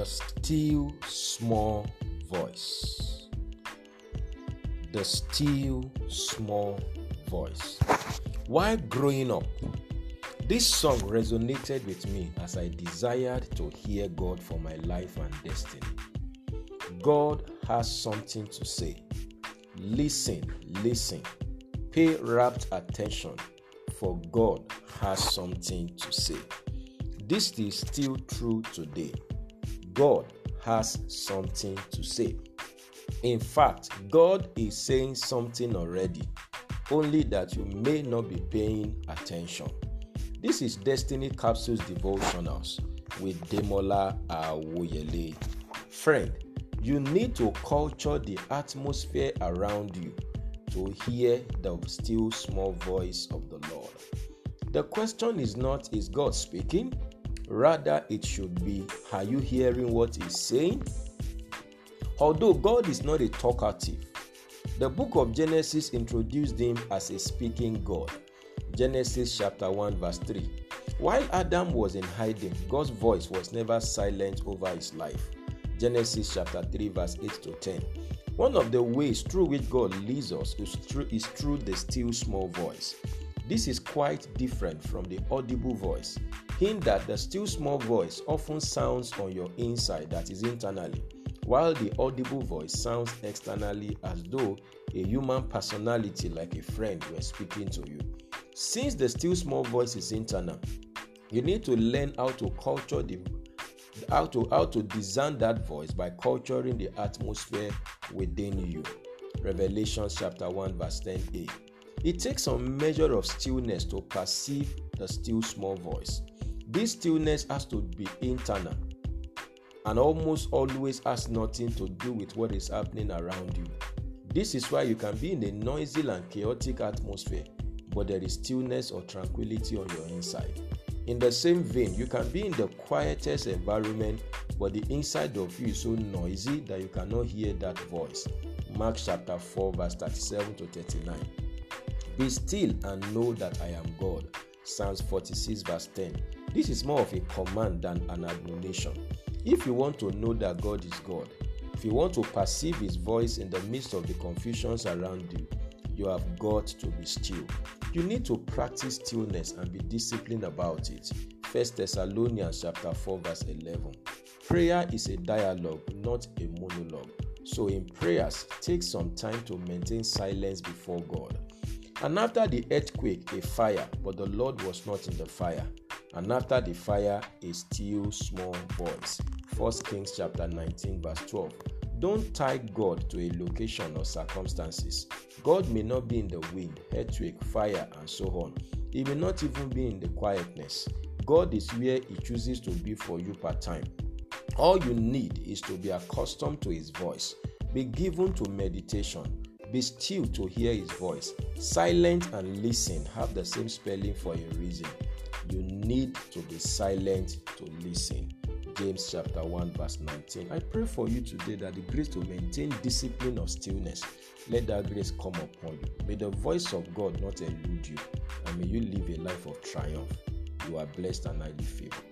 The still small voice. The still small voice. While growing up, this song resonated with me as I desired to hear God for my life and destiny. God has something to say. Listen, listen. Pay rapt attention, for God has something to say. This is still true today. God has something to say. In fact, God is saying something already, only that you may not be paying attention. This is Destiny Capsules Devotionals with Demola Awoyele. Friend, you need to culture the atmosphere around you to hear the still small voice of the Lord. The question is not, is God speaking? Rather, it should be, are you hearing what He's saying? Although God is not a talkative, the book of Genesis introduced Him as a speaking God. Genesis chapter 1, verse 3. While Adam was in hiding, God's voice was never silent over his life. Genesis chapter 3, verse 8 to 10. One of the ways through which God leads us is through, is through the still small voice. This is quite different from the audible voice, in that the still small voice often sounds on your inside, that is internally, while the audible voice sounds externally as though a human personality like a friend were speaking to you. Since the still small voice is internal, you need to learn how to culture the how to how to discern that voice by culturing the atmosphere within you. Revelation chapter 1 verse 10a. It takes some measure of stillness to perceive the still small voice. This stillness has to be internal and almost always has nothing to do with what is happening around you. This is why you can be in a noisy and chaotic atmosphere, but there is stillness or tranquility on your inside. In the same vein, you can be in the quietest environment, but the inside of you is so noisy that you cannot hear that voice. Mark chapter 4, verse 37 to 39. Be still and know that I am God. Psalms 46, verse 10. This is more of a command than an admonition. If you want to know that God is God, if you want to perceive His voice in the midst of the confusions around you, you have got to be still. You need to practice stillness and be disciplined about it. 1 Thessalonians chapter 4 verse 11. Prayer is a dialogue, not a monologue. So in prayers, take some time to maintain silence before God. And after the earthquake, a fire, but the Lord was not in the fire. And after the fire, a still small voice. 1 Kings chapter 19, verse 12. Don't tie God to a location or circumstances. God may not be in the wind, earthquake, fire, and so on. He may not even be in the quietness. God is where He chooses to be for you part time. All you need is to be accustomed to His voice. Be given to meditation. Be still to hear his voice. Silent and listen have the same spelling for a reason. You need to be silent to listen. James chapter 1 verse 19. I pray for you today that the grace to maintain discipline of stillness, let that grace come upon you. May the voice of God not elude you, and may you live a life of triumph. You are blessed and highly favored.